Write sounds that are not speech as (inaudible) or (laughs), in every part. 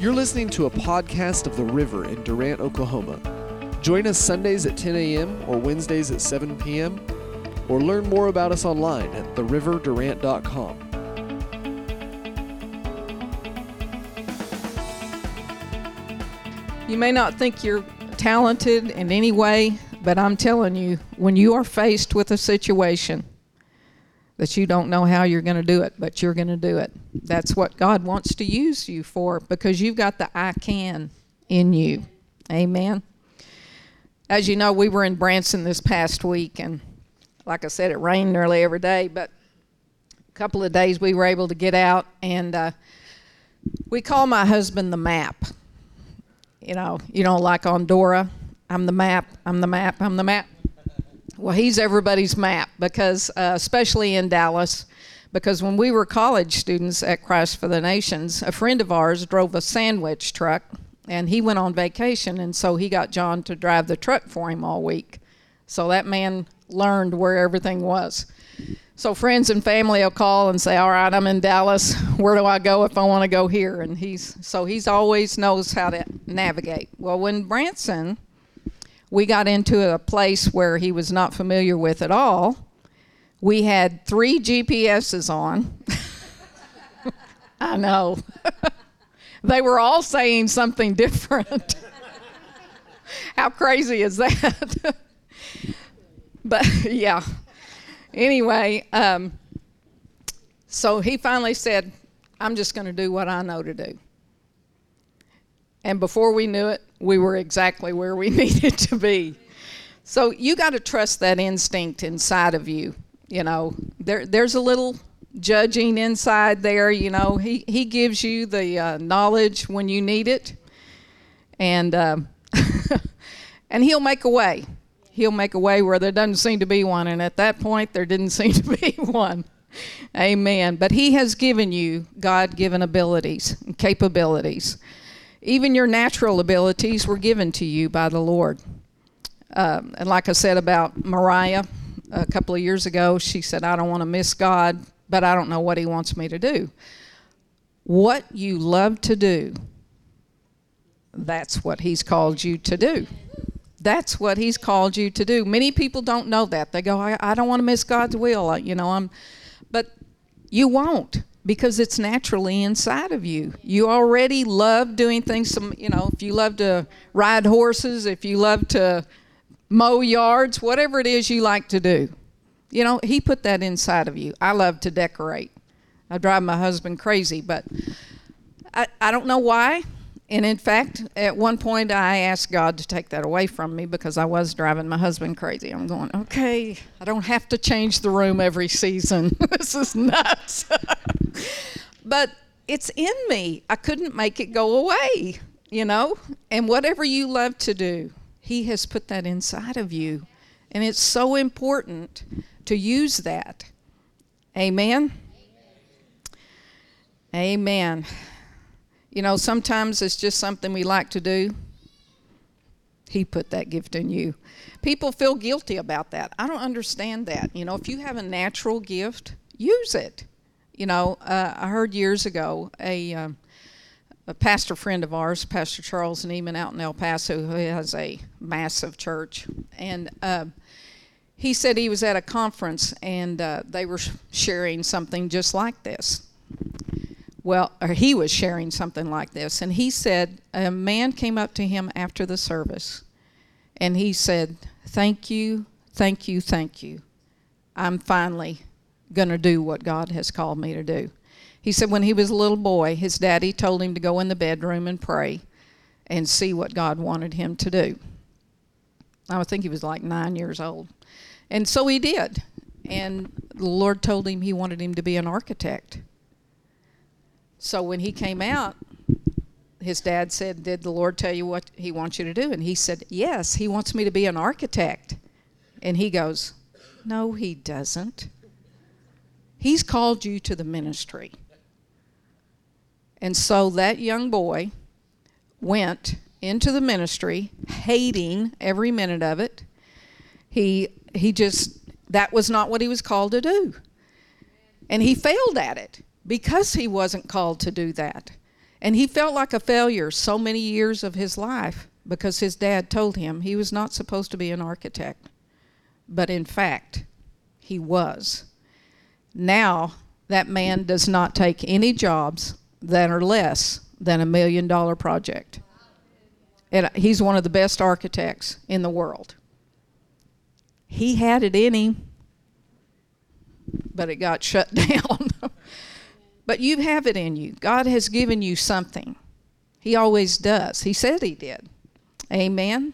You're listening to a podcast of The River in Durant, Oklahoma. Join us Sundays at 10 a.m. or Wednesdays at 7 p.m. or learn more about us online at theriverdurant.com. You may not think you're talented in any way, but I'm telling you, when you are faced with a situation that you don't know how you're going to do it, but you're going to do it, that's what God wants to use you for because you've got the I can in you. Amen. As you know, we were in Branson this past week, and like I said, it rained nearly every day, but a couple of days we were able to get out, and uh, we call my husband the map you know, you know, like on Dora, I'm the map, I'm the map, I'm the map. Well, he's everybody's map because, uh, especially in Dallas, because when we were college students at Christ for the Nations, a friend of ours drove a sandwich truck and he went on vacation, and so he got John to drive the truck for him all week. So that man learned where everything was. So friends and family will call and say, "All right, I'm in Dallas. Where do I go if I want to go here?" And he's so he's always knows how to navigate. Well, when Branson, we got into a place where he was not familiar with at all. We had three GPSs on. (laughs) I know. (laughs) they were all saying something different. (laughs) How crazy is that? but yeah anyway, um, so he finally said, I'm just going to do what I know to do. And before we knew it, we were exactly where we needed to be. So you got to trust that instinct inside of you. You know, there there's a little judging inside there. You know, he he gives you the uh, knowledge when you need it, and uh, (laughs) and he'll make a way he'll make a way where there doesn't seem to be one. And at that point, there didn't (laughs) seem to be one. Amen. But he has given you God given abilities and capabilities. Even your natural abilities were given to you by the Lord. Um, and like I said about Mariah a couple of years ago, she said, I don't want to miss God, but I don't know what He wants me to do. What you love to do, that's what He's called you to do. That's what He's called you to do. Many people don't know that. They go, I, I don't want to miss God's will. Uh, you know, I'm, but you won't because it's naturally inside of you. You already love doing things. Some, you know, if you love to ride horses, if you love to mow yards, whatever it is you like to do, you know, He put that inside of you. I love to decorate. I drive my husband crazy, but I, I don't know why. And in fact, at one point, I asked God to take that away from me because I was driving my husband crazy. I'm going, okay, I don't have to change the room every season. (laughs) this is nuts. (laughs) but it's in me. I couldn't make it go away, you know? And whatever you love to do, He has put that inside of you. And it's so important to use that. Amen. Amen. Amen. You know, sometimes it's just something we like to do. He put that gift in you. People feel guilty about that. I don't understand that. You know, if you have a natural gift, use it. You know, uh, I heard years ago a, um, a pastor friend of ours, Pastor Charles Nieman out in El Paso, who has a massive church, and uh, he said he was at a conference and uh, they were sharing something just like this well, or he was sharing something like this, and he said a man came up to him after the service, and he said, "Thank you, thank you, thank you. I'm finally going to do what God has called me to do." He said when he was a little boy, his daddy told him to go in the bedroom and pray and see what God wanted him to do. I think he was like nine years old. And so he did. And the Lord told him he wanted him to be an architect. So when he came out, his dad said, Did the Lord tell you what he wants you to do? And he said, Yes, he wants me to be an architect. And he goes, No, he doesn't. He's called you to the ministry. And so that young boy went into the ministry, hating every minute of it. He, he just, that was not what he was called to do. And he failed at it because he wasn't called to do that. And he felt like a failure so many years of his life because his dad told him he was not supposed to be an architect. But in fact, he was. Now, that man does not take any jobs that are less than a million dollar project. And he's one of the best architects in the world. He had it in him, but it got (laughs) shut down. but you have it in you. God has given you something. He always does. He said He did. Amen.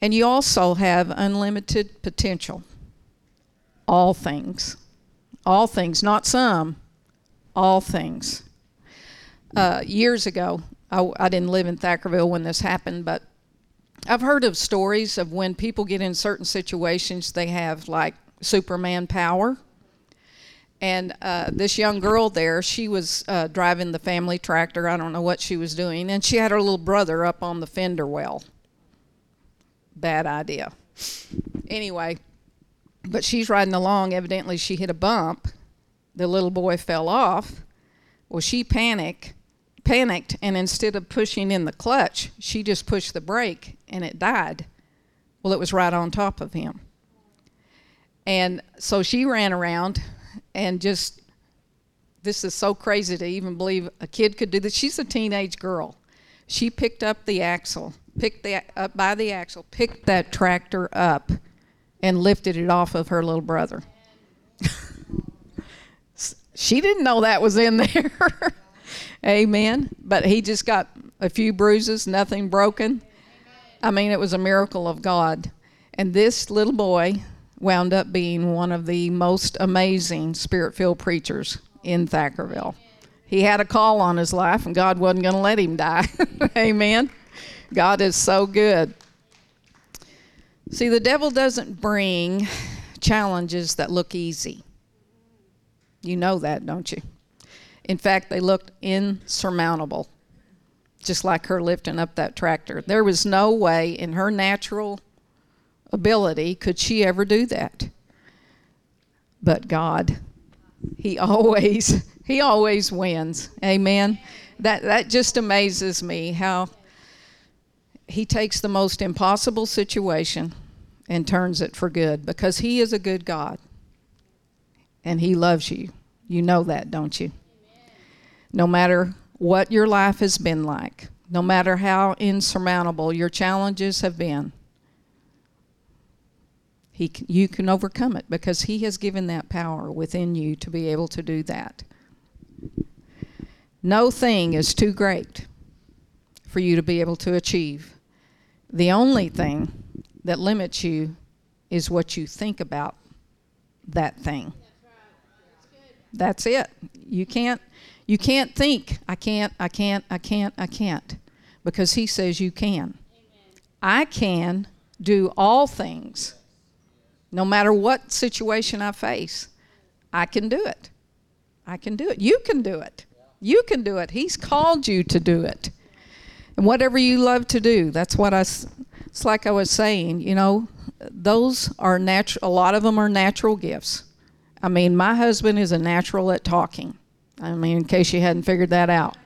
And you also have unlimited potential. All things. All things, not some, all things. Uh, years ago, I, I didn't live in Thackerville when this happened, but I've heard of stories of when people get in certain situations, they have like Superman power. And uh, this young girl there, she was uh, driving the family tractor. I don't know what she was doing. And she had her little brother up on the fender well. Bad idea. Anyway, but she's riding along. Evidently, she hit a bump. The little boy fell off. Well, she panicked, panicked, and instead of pushing in the clutch, she just pushed the brake, and it died. Well, it was right on top of him. And so she ran around and just this is so crazy to even believe a kid could do this. She's a teenage girl. She picked up the axle, picked the up by the axle, picked that tractor up, and lifted it off of her little brother. (laughs) she didn't know that was in there. (laughs) Amen. But he just got a few bruises, nothing broken. I mean, it was a miracle of God. And this little boy wound up being one of the most amazing spirit filled preachers in Thackerville. He had a call on his life, and God wasn't going to let him die. (laughs) Amen. God is so good. See, the devil doesn't bring challenges that look easy. You know that, don't you? In fact, they looked insurmountable, just like her lifting up that tractor. There was no way in her natural ability could she ever do that. But God, he always (laughs) he always wins. Amen. That that just amazes me how he takes the most impossible situation and turns it for good because he is a good God. And he loves you. You know that, don't you? No matter what your life has been like, no matter how insurmountable your challenges have been, he, you can overcome it because He has given that power within you to be able to do that. No thing is too great for you to be able to achieve. The only thing that limits you is what you think about that thing. That's it. You can't you can't think I can't I can't I can't I can't because he says you can. I can do all things no matter what situation I face, I can do it. I can do it. You can do it. You can do it. He's called you to do it. And whatever you love to do, that's what I, it's like I was saying, you know, those are natural, a lot of them are natural gifts. I mean, my husband is a natural at talking. I mean, in case you hadn't figured that out.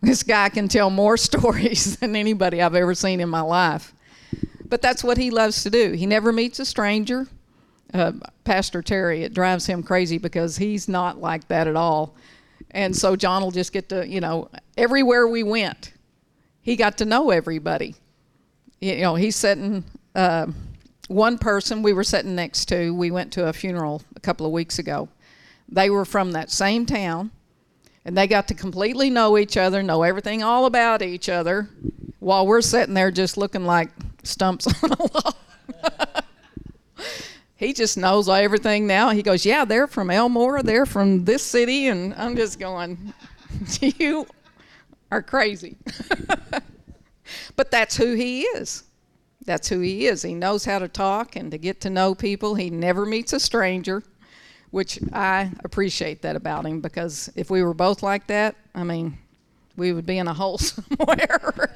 This guy can tell more (laughs) stories than anybody I've ever seen in my life. But that's what he loves to do. He never meets a stranger. Uh, Pastor Terry, it drives him crazy because he's not like that at all. And so John will just get to, you know, everywhere we went, he got to know everybody. You know, he's sitting, uh, one person we were sitting next to, we went to a funeral a couple of weeks ago. They were from that same town, and they got to completely know each other, know everything all about each other, while we're sitting there just looking like stumps (laughs) on a log. (laughs) he just knows everything now. He goes, Yeah, they're from Elmore, they're from this city. And I'm just going, You are crazy. (laughs) but that's who he is. That's who he is. He knows how to talk and to get to know people. He never meets a stranger, which I appreciate that about him because if we were both like that, I mean, we would be in a hole (laughs) somewhere.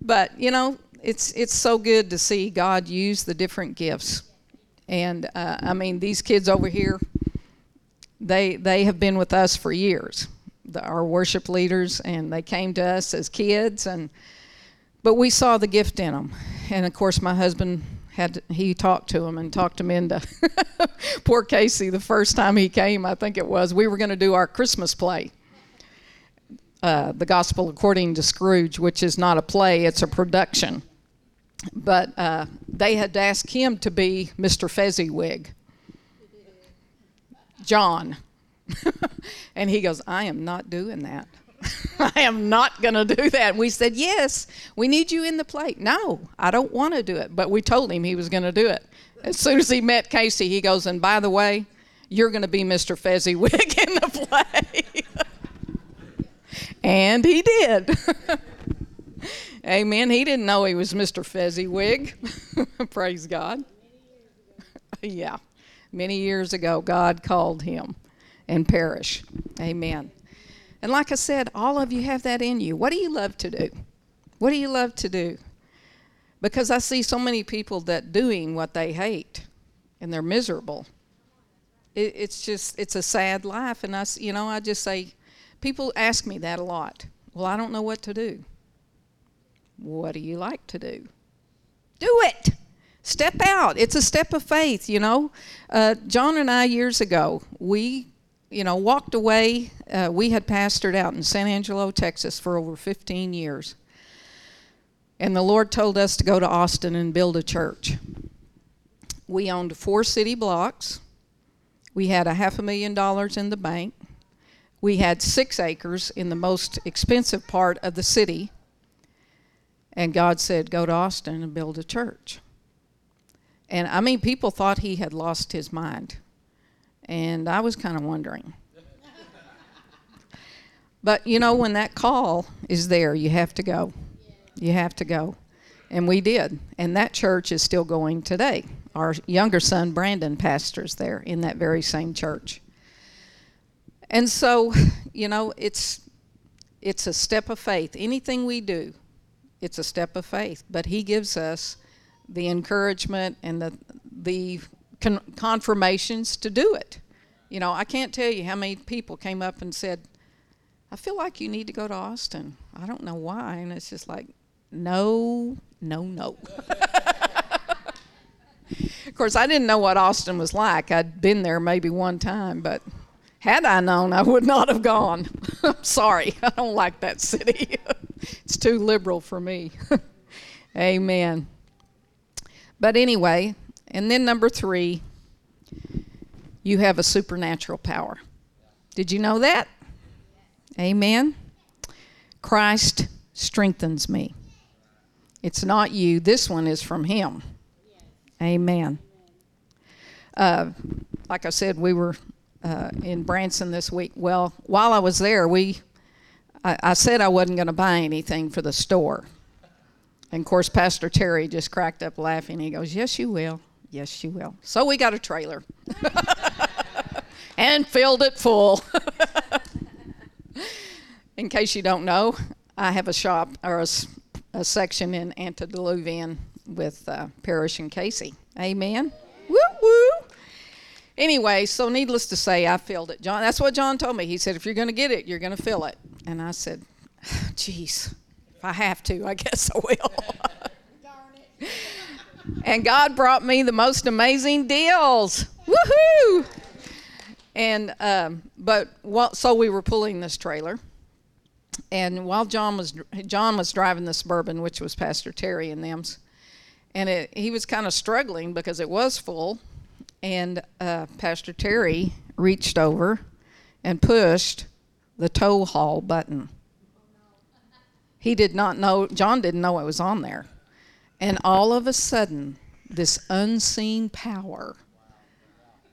but, you know, it's it's so good to see God use the different gifts. And uh, I mean, these kids over here, they they have been with us for years. the, our worship leaders, and they came to us as kids, and but we saw the gift in them, and of course my husband had to, he talked to him and talked him into (laughs) poor Casey the first time he came. I think it was we were going to do our Christmas play. Uh, the Gospel According to Scrooge, which is not a play, it's a production. But uh, they had asked him to be Mr. Fezziwig. John. (laughs) and he goes, I am not doing that. (laughs) I am not going to do that. We said, Yes, we need you in the play. No, I don't want to do it. But we told him he was going to do it. As soon as he met Casey, he goes, And by the way, you're going to be Mr. Fezziwig in the play. (laughs) and he did. (laughs) Amen. He didn't know he was Mr. Fezziwig. Praise God. yeah. Many years ago, God called him and Parrish. Amen. And like I said, all of you have that in you. What do you love to do? What do you love to do? Because I see so many people that doing what they hate and they're miserable. It, it's just, it's a sad life. And I, you know, I just say, people ask me that a lot. Well, I don't know what to do. What do you like to do? Do it. Step out. It's a step of faith, you know. Uh, John and I, years ago, we you know, walked away. Uh, we had pastored out in San Angelo, Texas for over 15 years. And the Lord told us to go to Austin and build a church. We owned four city blocks. We had a half a million dollars in the bank. We had six acres in the most expensive part of the city. And God said, Go to Austin and build a church. And I mean, people thought he had lost his mind. And I was kind of wondering. but you know, when that call is there, you have to go. You have to go. And we did. And that church is still going today. Our younger son, Brandon, pastors there in that very same church. And so, you know, it's it's a step of faith. Anything we do, it's a step of faith. But he gives us the encouragement and the the con- confirmations to do it. You know, I can't tell you how many people came up and said, I feel like you need to go to Austin. I don't know why. And it's just like, no, no, no. (laughs) of course, I didn't know what Austin was like. I'd been there maybe one time, but had I known, I would not have gone. (laughs) I'm sorry. I don't like that city. (laughs) it's too liberal for me. Amen. But anyway, and then number three, you have a supernatural power. Did you know that? Amen. Christ strengthens me. It's not you. This one is from Him. Amen. Uh, like I said, we were uh, in Branson this week. Well, while I was there, we I, I said I wasn't going to buy anything for the store. And of course, Pastor Terry just cracked up laughing. He goes, Yes, you will. Yes, you will. So we got a trailer (laughs) and filled it full. (laughs) in case you don't know, I have a shop or a, a section in Antediluvian with uh, Parrish and Casey. Amen. Woo woo. Anyway, so needless to say, I filled it. John, that's what John told me. He said, if you're going to get it, you're going to fill it. And I said, geez, if I have to, I (laughs) guess I will. And God brought me the most amazing deals. Woohoo! And um, but so we were pulling this trailer, and while John was John was driving the suburban, which was Pastor Terry and them's, and it, he was kind of struggling because it was full, and uh, Pastor Terry reached over and pushed the tow haul button. He did not know. John didn't know it was on there, and all of a sudden, this unseen power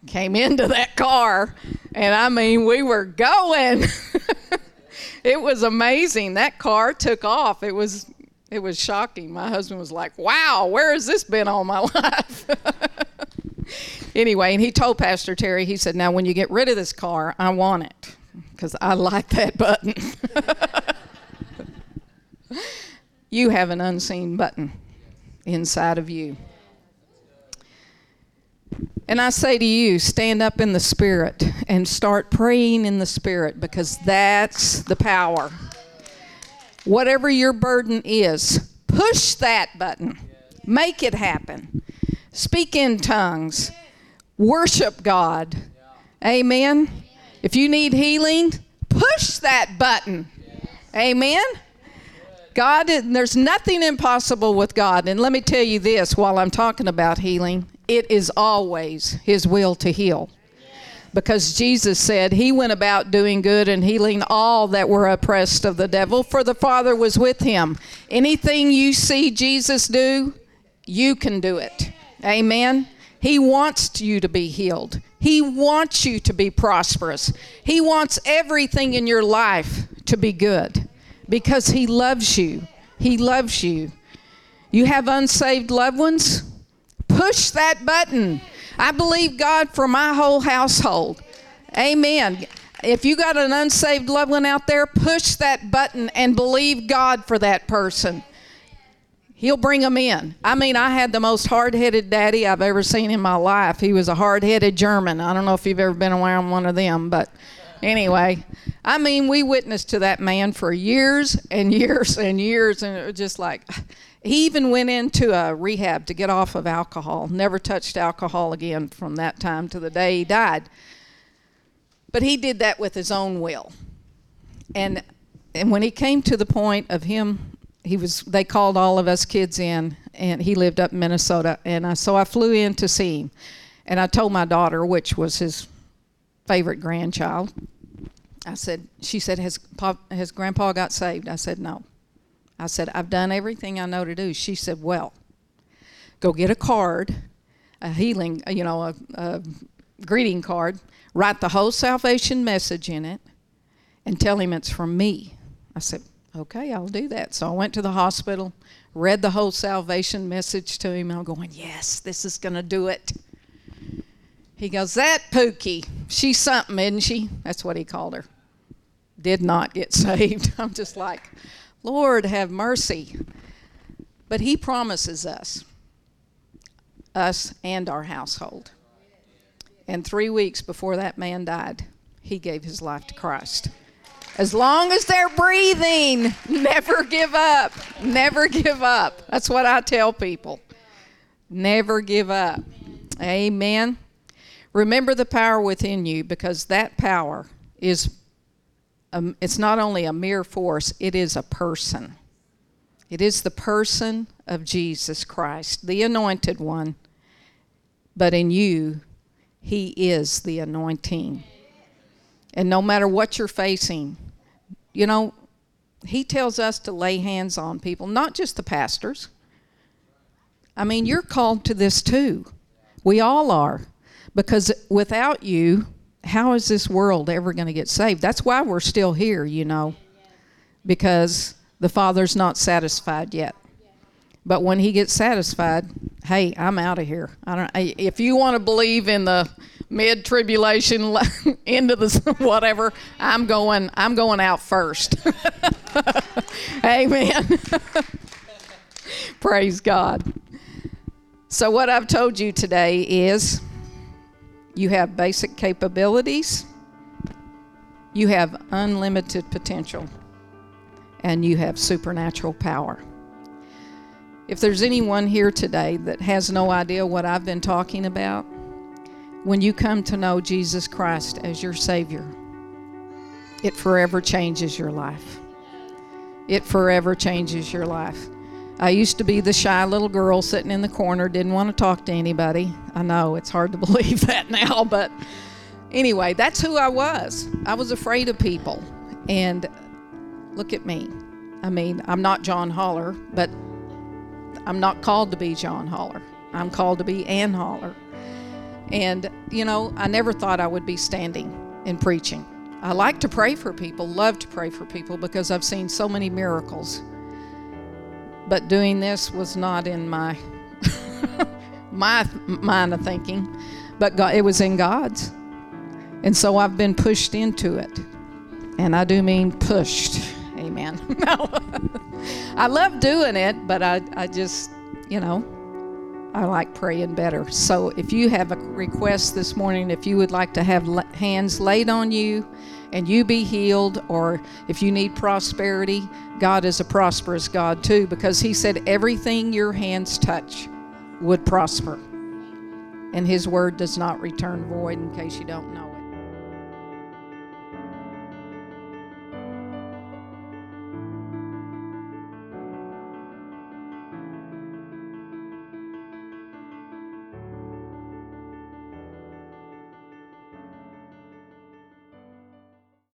came into that car, and I mean, we were going. (laughs) it was amazing. That car took off. It was it was shocking. My husband was like, "Wow, where has this been all my (laughs) life?" (laughs) anyway, and he told Pastor Terry, he said, "Now, when you get rid of this car, I want it because I like that button." you have an unseen button inside of you. And I say to you, stand up in the Spirit and start praying in the Spirit because that's the power. Whatever your burden is, push that button, make it happen. Speak in tongues, worship God. Amen. If you need healing, push that button. Amen. God, there's nothing impossible with God. And let me tell you this while I'm talking about healing it is always His will to heal. Because Jesus said he went about doing good and healing all that were oppressed of the devil, for the Father was with him. Anything you see Jesus do, you can do it. Amen. He wants you to be healed. He wants you to be prosperous. He wants everything in your life to be good because He loves you. He loves you. You have unsaved loved ones? Push that button. I believe God for my whole household. Amen. If you got an unsaved loved one out there, push that button and believe God for that person. He'll bring them in. I mean, I had the most hard headed daddy I've ever seen in my life. He was a hard headed German. I don't know if you've ever been around one of them, but anyway, I mean, we witnessed to that man for years and (laughs) years and years, and it was just like, he even went into a rehab to get off of alcohol, never touched alcohol again from that time to the day he died. But he did that with his own will. And and when he came to the point of him he was they called all of us kids in and he lived up in Minnesota and I, so I flew in to see him and I told my daughter which was his favorite grandchild I said she said has Pop, has grandpa got saved I said no I said, I've done everything I know to do. She said, Well, go get a card, a healing, uh, you know, a, a greeting card, write the whole salvation message in it, and tell him it's from me. I said, Okay, I'll do that. So I went to the hospital, read the whole salvation message to him. I'm going, Yes, this is going to do it. He goes, That Pookie, she's something, isn't she? That's what he called her. Did not get (laughs) saved. I'm just like, Lord, have mercy. But He promises us, us and our household. And three weeks before that man died, he gave his life to Christ. As long as they're breathing, never give up. Never give up. That's what I tell people. Never give up. Amen. Remember the power within you because that power is um, it's not only a mere force, it is a person. It is the person of Jesus Christ, the anointed one. But in you, he is the anointing. And no matter what you're facing, you know, he tells us to lay hands on people, not just the pastors. I mean, you're called to this too. We all are. Because without you, how is this world ever going to get saved? That's why we're still here, you know, because the Father's not satisfied yet. But when He gets satisfied, hey, I'm out of here. I don't. If you want to believe in the mid tribulation, (laughs) into the whatever, I'm going. I'm going out first. (laughs) Amen. (laughs) Praise God. So what I've told you today is you have basic capabilities, you have unlimited potential, and you have supernatural power. If there's anyone here today that has no idea what I've been talking about, when you come to know Jesus Christ as your Savior, it forever changes your life. It forever changes your life. I used to be the shy little girl sitting in the corner, didn't want to talk to anybody. I know it's hard to (laughs) believe that now, but anyway, that's who I was. I was afraid of people. And look at me. I mean, I'm not John Holler, but I'm not called to be John Holler. I'm called to be Ann Holler. And, you know, I never thought I would be standing and preaching. I like to pray for people, love to pray for people because I've seen so many miracles but doing this was not in my (laughs) my mind of thinking, but God, it was in God's. And so I've been pushed into it. And I do mean pushed. Amen. (laughs) I love doing it, but I, I just, you know, I like praying better. So if you have a request this morning, if you would like to have hands laid on you and you be healed, or if you need prosperity, God is a prosperous God too, because He said everything your hands touch would prosper. And His word does not return void, in case you don't know.